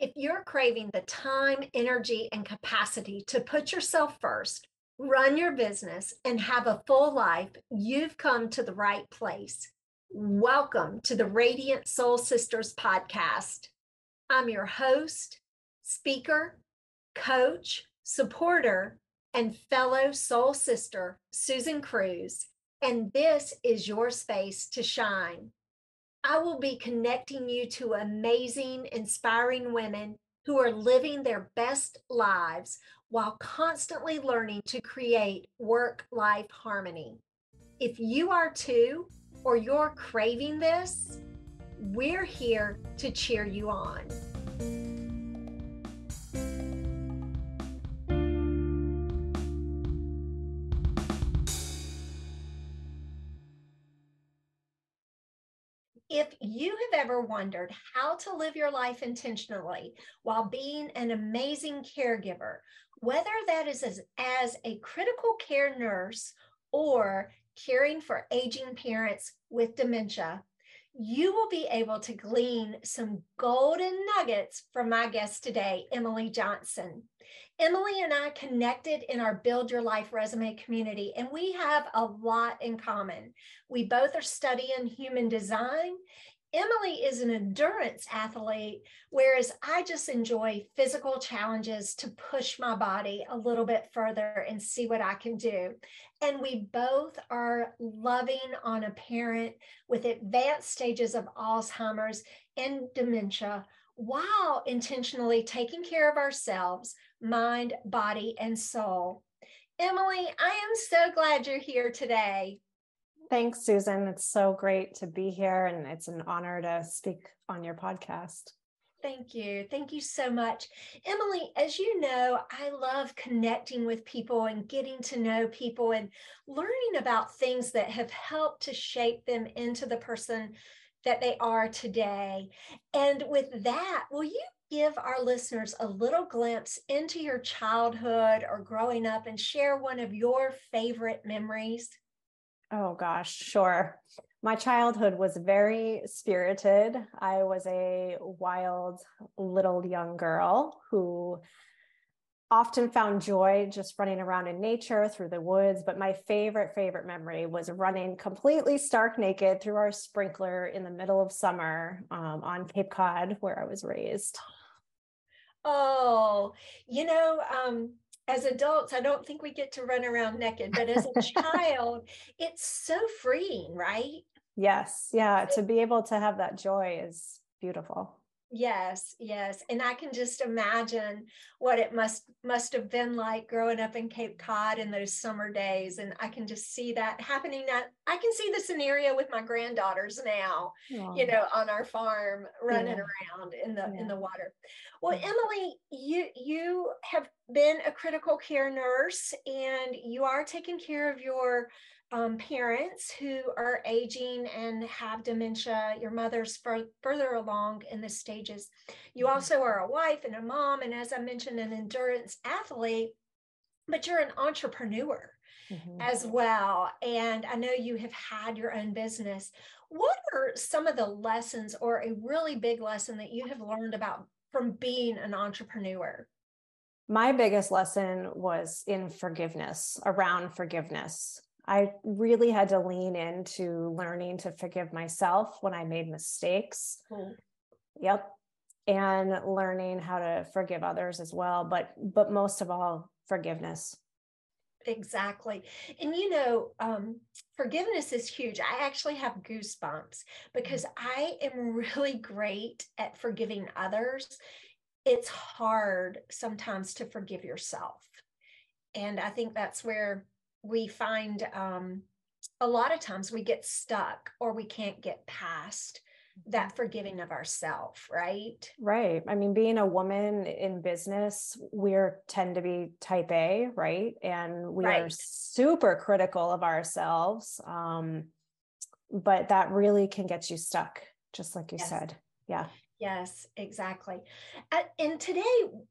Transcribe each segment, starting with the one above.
If you're craving the time, energy, and capacity to put yourself first, run your business, and have a full life, you've come to the right place. Welcome to the Radiant Soul Sisters podcast. I'm your host, speaker, coach, supporter, and fellow soul sister, Susan Cruz, and this is your space to shine. I will be connecting you to amazing, inspiring women who are living their best lives while constantly learning to create work life harmony. If you are too, or you're craving this, we're here to cheer you on. If you have ever wondered how to live your life intentionally while being an amazing caregiver, whether that is as, as a critical care nurse or caring for aging parents with dementia, you will be able to glean some golden nuggets from my guest today, Emily Johnson. Emily and I connected in our Build Your Life resume community, and we have a lot in common. We both are studying human design. Emily is an endurance athlete, whereas I just enjoy physical challenges to push my body a little bit further and see what I can do. And we both are loving on a parent with advanced stages of Alzheimer's and dementia while intentionally taking care of ourselves, mind, body, and soul. Emily, I am so glad you're here today. Thanks, Susan. It's so great to be here, and it's an honor to speak on your podcast. Thank you. Thank you so much. Emily, as you know, I love connecting with people and getting to know people and learning about things that have helped to shape them into the person that they are today. And with that, will you give our listeners a little glimpse into your childhood or growing up and share one of your favorite memories? Oh, gosh, sure. My childhood was very spirited. I was a wild little young girl who often found joy just running around in nature through the woods. But my favorite, favorite memory was running completely stark naked through our sprinkler in the middle of summer um, on Cape Cod, where I was raised. Oh, you know, um, as adults, I don't think we get to run around naked, but as a child, it's so freeing, right? Yes. Yeah. To be able to have that joy is beautiful. Yes, yes. And I can just imagine what it must must have been like growing up in Cape Cod in those summer days. And I can just see that happening. That I can see the scenario with my granddaughters now, Aww. you know, on our farm running yeah. around in the yeah. in the water. Well, Emily, you you have been a critical care nurse and you are taking care of your um, parents who are aging and have dementia, your mother's fur- further along in the stages. You mm-hmm. also are a wife and a mom, and as I mentioned, an endurance athlete, but you're an entrepreneur mm-hmm. as well. And I know you have had your own business. What are some of the lessons or a really big lesson that you have learned about from being an entrepreneur? My biggest lesson was in forgiveness, around forgiveness. I really had to lean into learning to forgive myself when I made mistakes. Mm. Yep. And learning how to forgive others as well, but but most of all, forgiveness. Exactly. And you know, um, forgiveness is huge. I actually have goosebumps because. I am really great at forgiving others. It's hard sometimes to forgive yourself. And I think that's where we find um, a lot of times we get stuck or we can't get past that mm-hmm. forgiving of ourselves, right? Right. I mean, being a woman in business, we're tend to be type A, right? And we right. are super critical of ourselves. Um, but that really can get you stuck, just like you yes. said. Yeah. Yes, exactly. and today,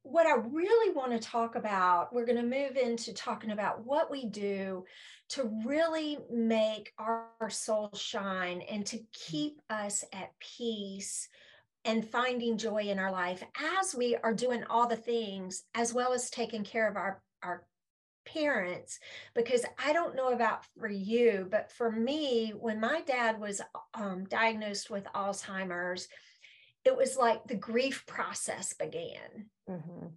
what I really want to talk about, we're going to move into talking about what we do to really make our, soul shine and to keep us at peace and finding joy in our life as we are doing all the things as well as taking care of our our parents because i don't know about for you but for me when my dad was um, diagnosed with alzheimer's it was like the grief process began. Mm-hmm.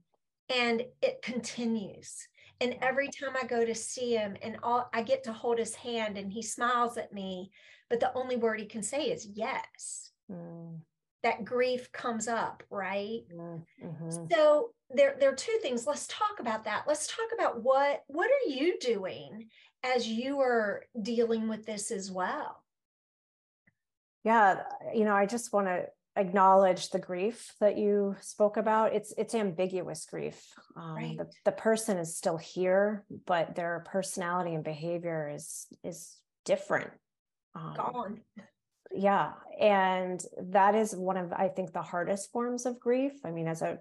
and it continues. And every time i go to see him and all i get to hold his hand and he smiles at me but the only word he can say is yes. Mm. that grief comes up right? Mm-hmm. so there, there are two things. Let's talk about that. Let's talk about what what are you doing as you are dealing with this as well? Yeah you know i just want to acknowledge the grief that you spoke about. It's it's ambiguous grief. Um, right. the, the person is still here but their personality and behavior is is different. Um, gone. yeah and that is one of i think the hardest forms of grief. I mean as a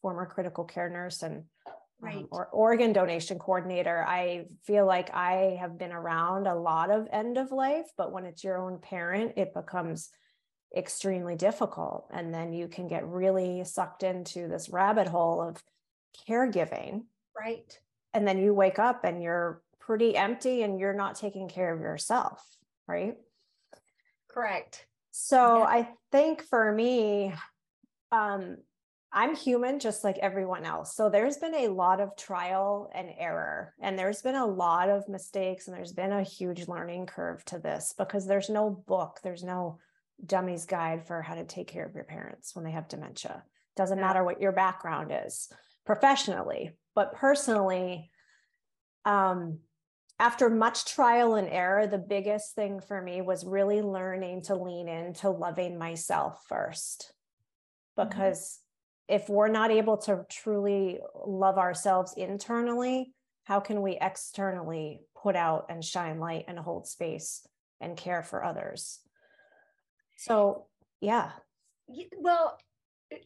former critical care nurse and um, right. um, or organ donation coordinator i feel like i have been around a lot of end of life but when it's your own parent it becomes extremely difficult. And then you can get really sucked into this rabbit hole of caregiving. Right. And then you wake up and you're pretty empty and you're not taking care of yourself. Right. Correct. So yeah. I think for me, um, I'm human just like everyone else. So there's been a lot of trial and error, and there's been a lot of mistakes, and there's been a huge learning curve to this because there's no book, there's no dummy's guide for how to take care of your parents when they have dementia. Doesn't yeah. matter what your background is professionally, but personally, um, after much trial and error, the biggest thing for me was really learning to lean into loving myself first. Mm-hmm. Because mm-hmm. if we're not able to truly love ourselves internally, how can we externally put out and shine light and hold space and care for others? So, yeah. Well,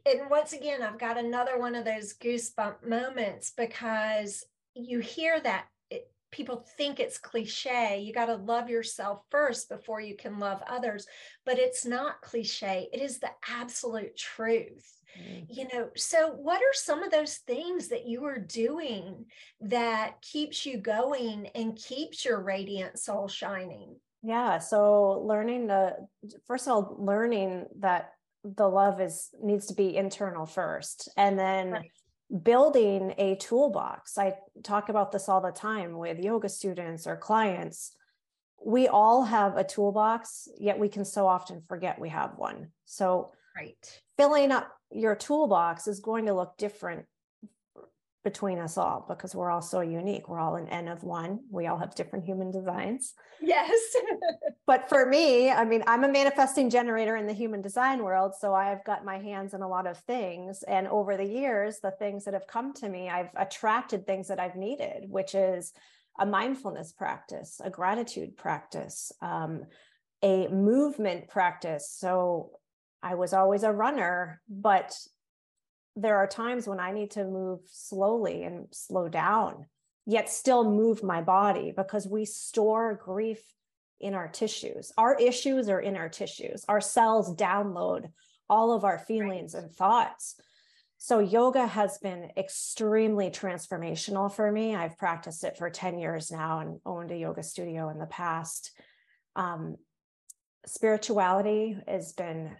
and once again, I've got another one of those goosebump moments because you hear that it, people think it's cliche. You got to love yourself first before you can love others. But it's not cliche, it is the absolute truth. Mm-hmm. You know, so what are some of those things that you are doing that keeps you going and keeps your radiant soul shining? Yeah. So learning the first of all, learning that the love is needs to be internal first and then right. building a toolbox. I talk about this all the time with yoga students or clients. We all have a toolbox, yet we can so often forget we have one. So right. filling up your toolbox is going to look different between us all because we're all so unique. We're all an N of one. We all have different human designs. Yes. but for me, I mean, I'm a manifesting generator in the human design world. So I've got my hands in a lot of things. And over the years, the things that have come to me, I've attracted things that I've needed, which is a mindfulness practice, a gratitude practice, um, a movement practice. So I was always a runner, but there are times when I need to move slowly and slow down, yet still move my body because we store grief in our tissues. Our issues are in our tissues. Our cells download all of our feelings right. and thoughts. So, yoga has been extremely transformational for me. I've practiced it for 10 years now and owned a yoga studio in the past. Um, spirituality has been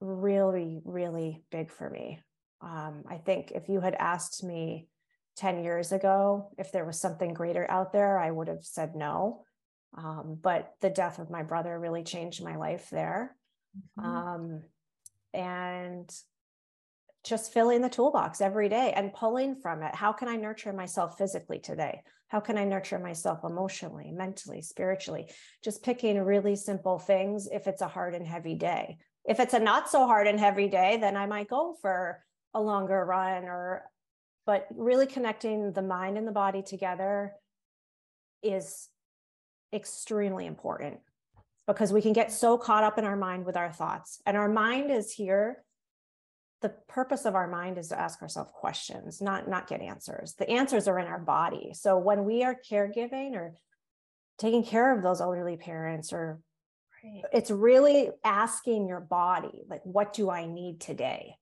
really, really big for me. Um, I think if you had asked me 10 years ago if there was something greater out there, I would have said no. Um, but the death of my brother really changed my life there. Mm-hmm. Um, and just filling the toolbox every day and pulling from it. How can I nurture myself physically today? How can I nurture myself emotionally, mentally, spiritually? Just picking really simple things if it's a hard and heavy day. If it's a not so hard and heavy day, then I might go for a longer run or but really connecting the mind and the body together is extremely important because we can get so caught up in our mind with our thoughts and our mind is here the purpose of our mind is to ask ourselves questions not not get answers the answers are in our body so when we are caregiving or taking care of those elderly parents or Right. It's really asking your body, like, what do I need today?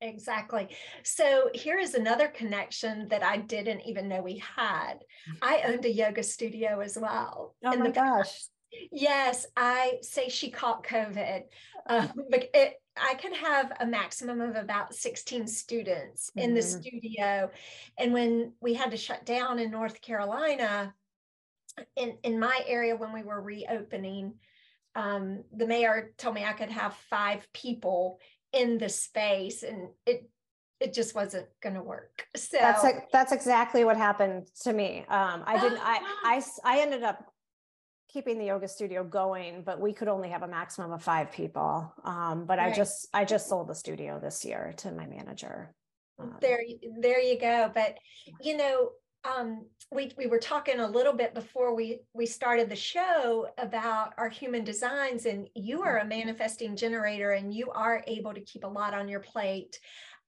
Exactly. So here is another connection that I didn't even know we had. I owned a yoga studio as well. Oh my gosh. Yes, I say she caught COVID. Um, but it, I could have a maximum of about 16 students in mm-hmm. the studio. And when we had to shut down in North Carolina, in, in my area, when we were reopening, um, the mayor told me I could have five people in the space and it it just wasn't going to work so that's that's exactly what happened to me. Um i didn't I, I i ended up keeping the yoga studio going but we could only have a maximum of five people. Um but right. i just i just sold the studio this year to my manager. Um, there there you go but you know um, we, we were talking a little bit before we, we started the show about our human designs and you are a manifesting generator and you are able to keep a lot on your plate.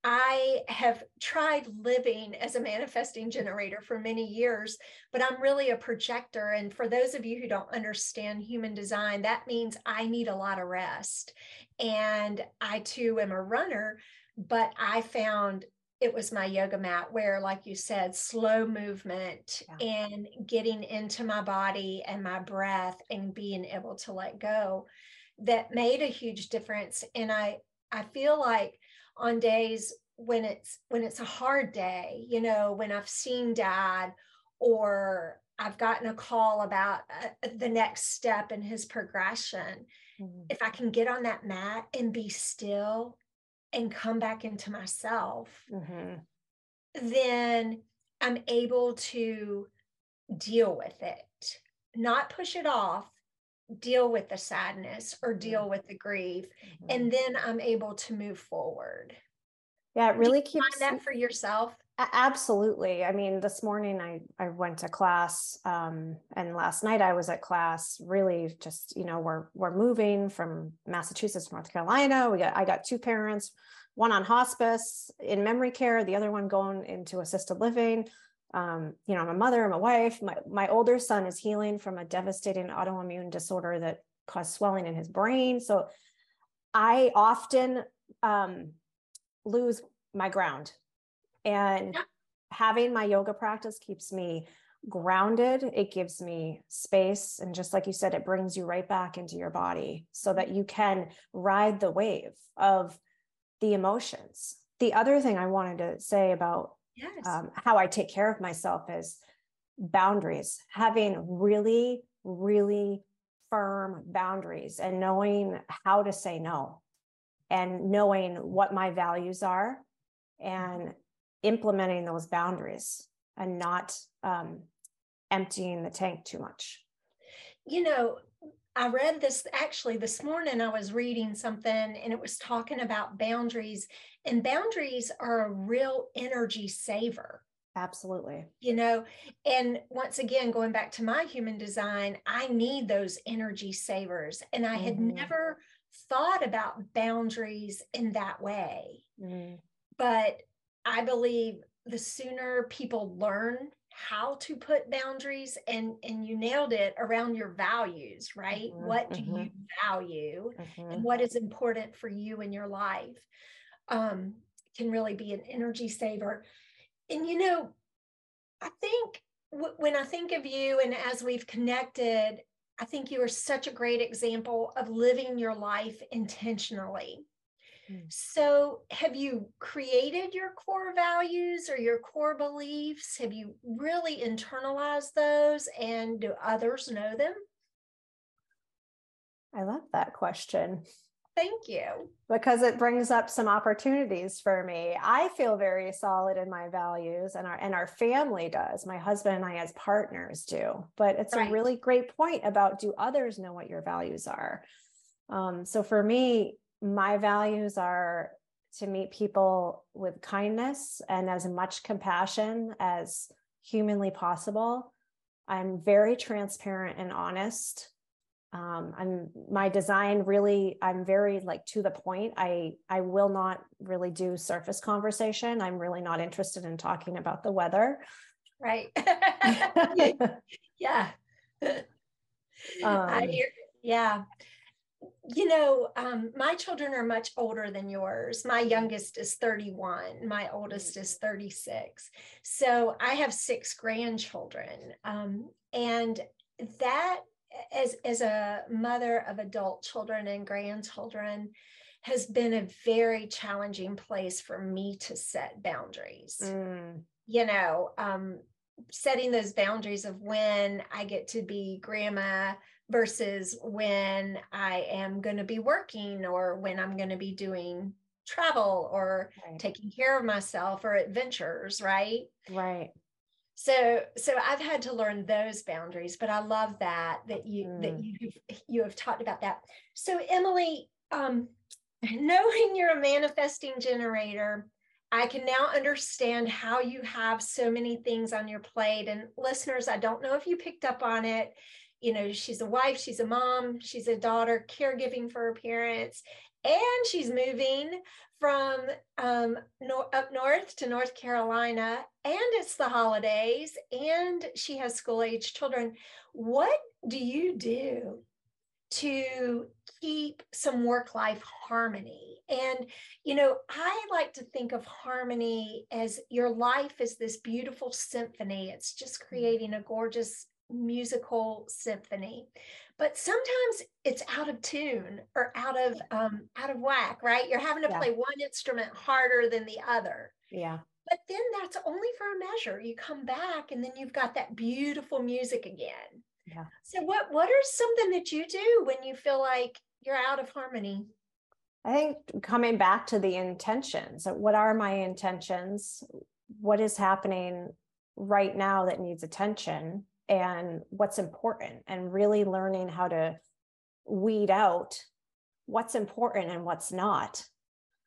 I have tried living as a manifesting generator for many years, but I'm really a projector. And for those of you who don't understand human design, that means I need a lot of rest. And I too am a runner, but I found it was my yoga mat where like you said slow movement yeah. and getting into my body and my breath and being able to let go that made a huge difference and i i feel like on days when it's when it's a hard day you know when i've seen dad or i've gotten a call about uh, the next step in his progression mm-hmm. if i can get on that mat and be still and come back into myself, mm-hmm. then I'm able to deal with it, not push it off, deal with the sadness or deal mm-hmm. with the grief, mm-hmm. and then I'm able to move forward. Yeah, it really keeps that for yourself. Absolutely. I mean, this morning I I went to class, um, and last night I was at class. Really, just you know, we're we're moving from Massachusetts to North Carolina. We got I got two parents, one on hospice in memory care, the other one going into assisted living. Um, you know, I'm a mother, I'm a wife. My my older son is healing from a devastating autoimmune disorder that caused swelling in his brain. So I often um, lose my ground and having my yoga practice keeps me grounded. It gives me space. And just like you said, it brings you right back into your body so that you can ride the wave of the emotions. The other thing I wanted to say about yes. um, how I take care of myself is boundaries, having really, really firm boundaries and knowing how to say no and knowing what my values are and implementing those boundaries and not um, emptying the tank too much. You know, I read this actually this morning. I was reading something and it was talking about boundaries, and boundaries are a real energy saver. Absolutely. You know, and once again, going back to my human design, I need those energy savers. And I mm-hmm. had never thought about boundaries in that way. Mm-hmm. But I believe the sooner people learn how to put boundaries and and you nailed it around your values right mm-hmm, what do mm-hmm. you value mm-hmm. and what is important for you in your life um, can really be an energy saver and you know i think w- when i think of you and as we've connected i think you are such a great example of living your life intentionally Mm. So, have you created your core values or your core beliefs? Have you really internalized those and do others know them? I love that question. Thank you. Because it brings up some opportunities for me. I feel very solid in my values and our and our family does. My husband and I as partners do. But it's right. a really great point about do others know what your values are? Um, so for me, my values are to meet people with kindness and as much compassion as humanly possible. I'm very transparent and honest. Um, I'm my design really. I'm very like to the point. I I will not really do surface conversation. I'm really not interested in talking about the weather. Right. yeah. Um, I hear, yeah you know, um, my children are much older than yours. My youngest is 31, my oldest is 36. So I have six grandchildren. Um, and that, as, as a mother of adult children and grandchildren, has been a very challenging place for me to set boundaries. Mm. You know, um, setting those boundaries of when I get to be grandma versus when I am going to be working or when I'm going to be doing travel or right. taking care of myself or adventures, right? Right. So so I've had to learn those boundaries, but I love that that you mm. that you you have talked about that. So Emily, um knowing you're a manifesting generator, I can now understand how you have so many things on your plate. And listeners, I don't know if you picked up on it you know, she's a wife, she's a mom, she's a daughter, caregiving for her parents, and she's moving from um, no, up north to North Carolina, and it's the holidays, and she has school age children. What do you do to keep some work life harmony? And, you know, I like to think of harmony as your life is this beautiful symphony. It's just mm. creating a gorgeous musical symphony but sometimes it's out of tune or out of um out of whack right? You're having to yeah. play one instrument harder than the other. Yeah. But then that's only for a measure. You come back and then you've got that beautiful music again. Yeah. So what what are something that you do when you feel like you're out of harmony? I think coming back to the intentions what are my intentions? What is happening right now that needs attention and what's important and really learning how to weed out what's important and what's not.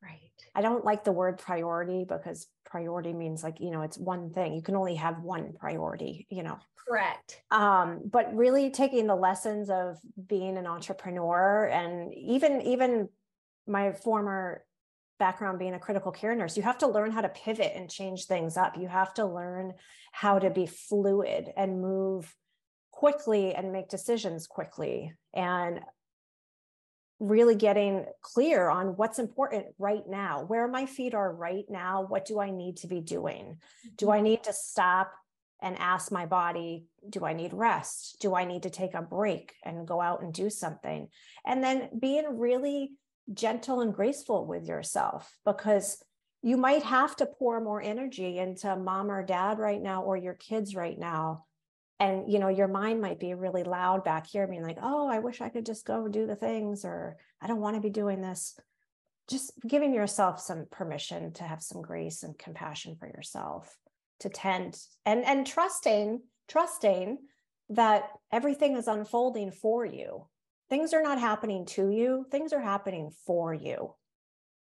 Right. I don't like the word priority because priority means like you know it's one thing. You can only have one priority you know. Correct. Um but really taking the lessons of being an entrepreneur and even even my former background being a critical care nurse, you have to learn how to pivot and change things up. You have to learn how to be fluid and move quickly and make decisions quickly and really getting clear on what's important right now where my feet are right now what do i need to be doing do i mm-hmm. need to stop and ask my body do i need rest do i need to take a break and go out and do something and then being really gentle and graceful with yourself because you might have to pour more energy into mom or dad right now or your kids right now. And you know your mind might be really loud back here being like oh i wish i could just go do the things or i don't want to be doing this. Just giving yourself some permission to have some grace and compassion for yourself to tend and and trusting trusting that everything is unfolding for you things are not happening to you, things are happening for you.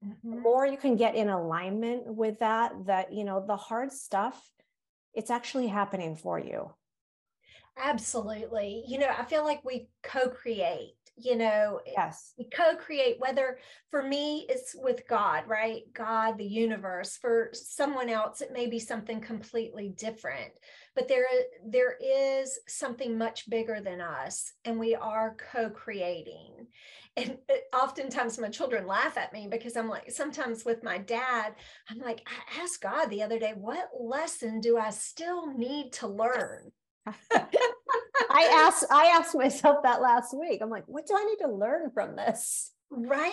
Mm-hmm. The more you can get in alignment with that, that, you know, the hard stuff, it's actually happening for you. Absolutely. You know, I feel like we co create you know yes we co-create whether for me it's with god right god the universe for someone else it may be something completely different but there there is something much bigger than us and we are co-creating and uh, oftentimes my children laugh at me because i'm like sometimes with my dad i'm like i asked god the other day what lesson do i still need to learn I asked I asked myself that last week. I'm like, what do I need to learn from this? Right.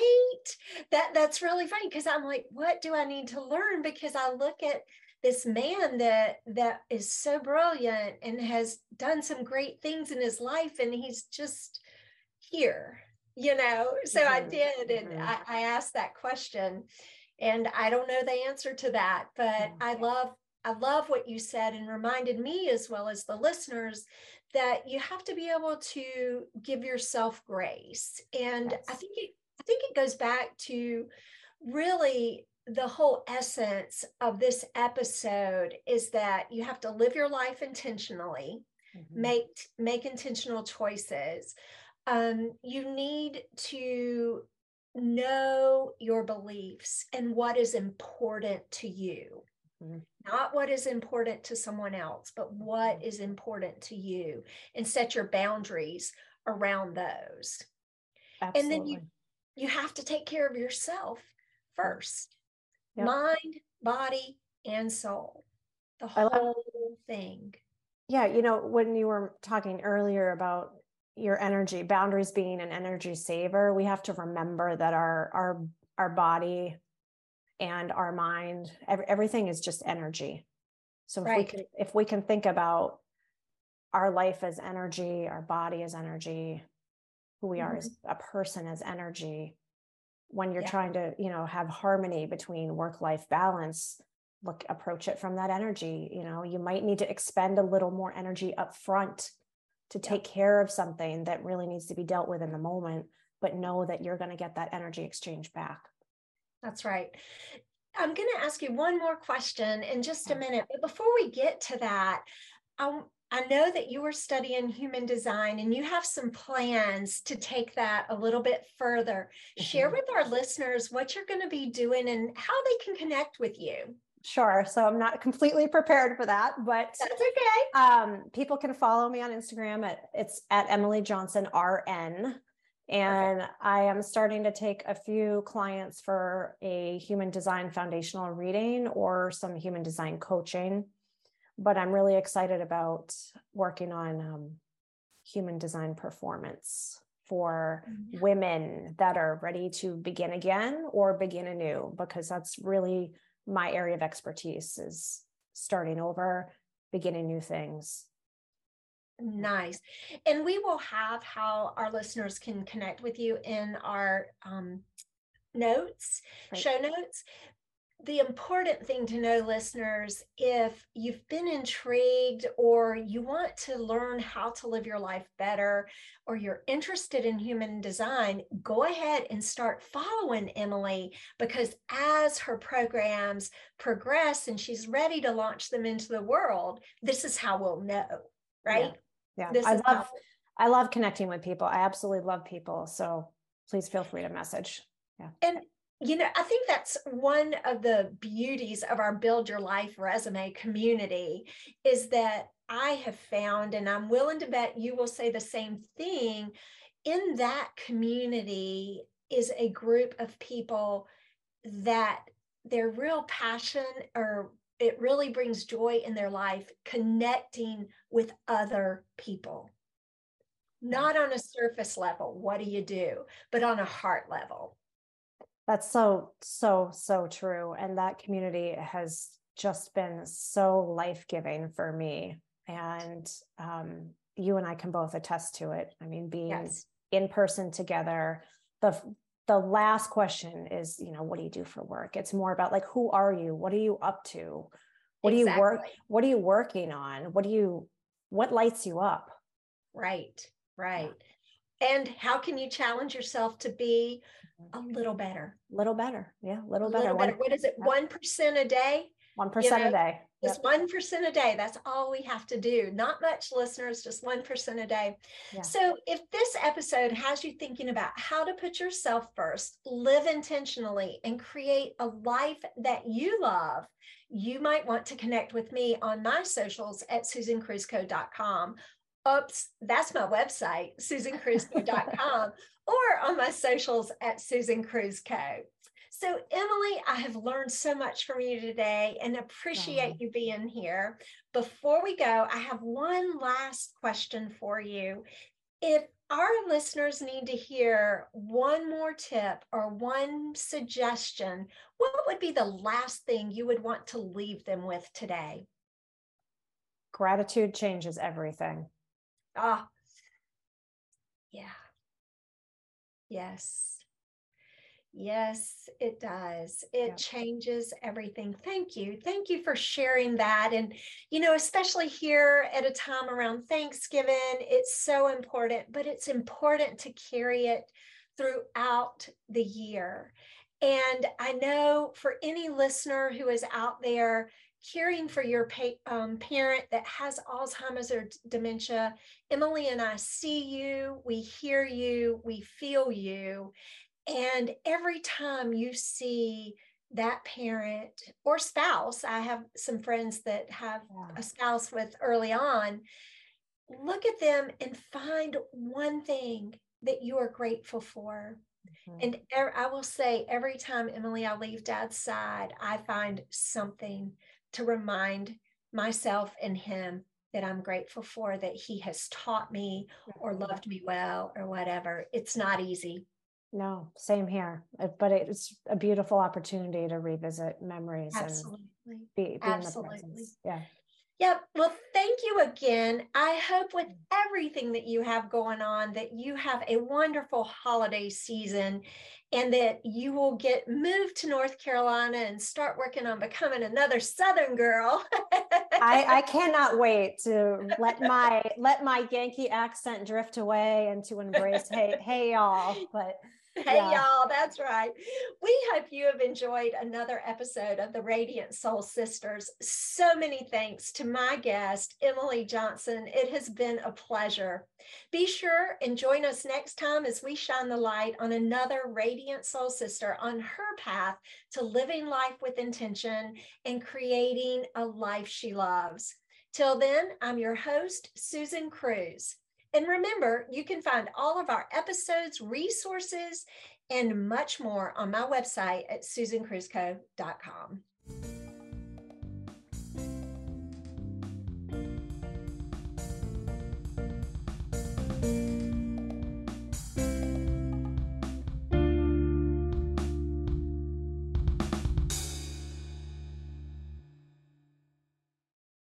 That that's really funny because I'm like, what do I need to learn? Because I look at this man that that is so brilliant and has done some great things in his life and he's just here you know so mm-hmm. i did and mm-hmm. I, I, asked that question and i don't know the answer to that but mm-hmm. i love I love what you said and reminded me as well as the listeners that you have to be able to give yourself grace. And yes. I think it I think it goes back to really the whole essence of this episode is that you have to live your life intentionally, mm-hmm. make make intentional choices. Um, you need to know your beliefs and what is important to you. Mm-hmm. Not what is important to someone else, but what mm-hmm. important to you, and set your boundaries around those. Absolutely. And then you you have to take care of yourself first. Yep. Mind, body, and soul. The whole thing. yeah you know when you were talking earlier about your energy boundaries being an energy saver we have to remember that our our our body and our mind every, everything is just energy so if we can if we can think about our life as energy our body as energy who we are mm-hmm. as a person as energy when you're Yeah. trying to you know have harmony between work life balance look approach it from that energy you know you might need to expend a little more energy up front to Yeah. take care of something that really needs to be dealt with in the moment but know that you're going to get that energy exchange back That's right. I'm going to ask you one more question in just a minute. But before we get to that, I, I know that you were studying human design and you have some plans to take that a little bit further. Share Mhm. with our listeners what you're going to be doing and how they can connect with you. sure so i'm not completely prepared for that but That's okay. um, people can follow me on Instagram at it's at Emily Johnson RN. And I am starting to take a few clients for a human design foundational reading or some human design coaching. But I'm really excited about working on um, human design performance for women that are ready to begin again or begin anew, because that's really my area of expertise is starting over beginning new things. Nice. And we will have how our listeners can connect with you in our um, notes, Great. show notes. The important thing to know, listeners, if you've been intrigued or you want to learn how to live your life better, or you're interested in human design, go ahead and start following Emily because as her programs progress and she's ready to launch them into the world, this is how we'll know, right? Yeah, This I is love how- I love connecting with people. I absolutely love people. So please feel free to message. Yeah. And you know, I think that's one of the beauties of our Build Your Life resume community is that I have found, and I'm willing to bet you will say the same thing. In that community is a group of people that their real passion or it really brings joy in their life connecting with other people. Not on a surface level, what do you do, but on a heart level. That's so, so, so true. And that community has just been so life giving for me. And um, you and I can both attest to it. I mean, being Yes. in person together, the the last question is, you know, what do you do for work? It's more about like, who are you? What are you up to? What do you work? What are you working on? What do you, what lights you up? Right, right. And how can you challenge yourself to be a mm-hmm. little better? little better. Yeah, A little better. little better. What is it? One percent a day? One percent know, a day. Yep. Just one percent a day. That's all we have to do. Not much, listeners, just one percent a day. Yeah. So, if this episode has you thinking about how to put yourself first, live intentionally, and create a life that you love, you might want to connect with me on my socials at susancruzco.com. Oops, that's my website, susancruzco.com, or on my socials at Susan Cruz Co. So, Emily, I have learned so much from you today and appreciate you being here. Before we go, I have one last question for you. If our listeners need to hear one more tip or one suggestion, what would be the last thing you would want to leave them with today? Gratitude changes everything. Ah, yeah. Yes. Yes, it does. It Yep. changes everything. Thank you. Thank you for sharing that. And, you know, especially here at a time around Thanksgiving, it's so important, but it's important to carry it throughout the year. And I know for any listener who is out there caring for your pa- um, parent that has Alzheimer's or d- dementia, Emily and I see you, we hear you, we feel you. And every time you see that parent or spouse, I have some friends that have Yeah. a spouse with early on. look at them and find one thing that you are grateful for. Mm-hmm. And er, I will say, every time, Emily, I leave dad's side, I find something to remind myself and him that I'm grateful for, that he has taught me or loved me well or whatever. It's not easy. No, same here. Uh, but it's a beautiful opportunity to revisit memories Absolutely. and be, be Absolutely. in the presence. Yeah. Yep. Well, thank you again. I hope with everything that you have going on that you have a wonderful holiday season and that you will get moved to North Carolina and start working on becoming another Southern girl. I, I cannot wait to let my let my Yankee accent drift away and to embrace hey hey y'all. But Hey, yeah. y'all, that's right. We hope you have enjoyed another episode of the Radiant Soul Sisters. So many thanks to my guest, Emily Johnson. It has been a pleasure. Be sure and join us next time as we shine the light on another Radiant Soul Sister on her path to living life with intention and creating a life she loves. Till then, I'm your host, Susan Cruz. And remember, you can find all of our episodes, resources, and much more on my website at susancruzco.com.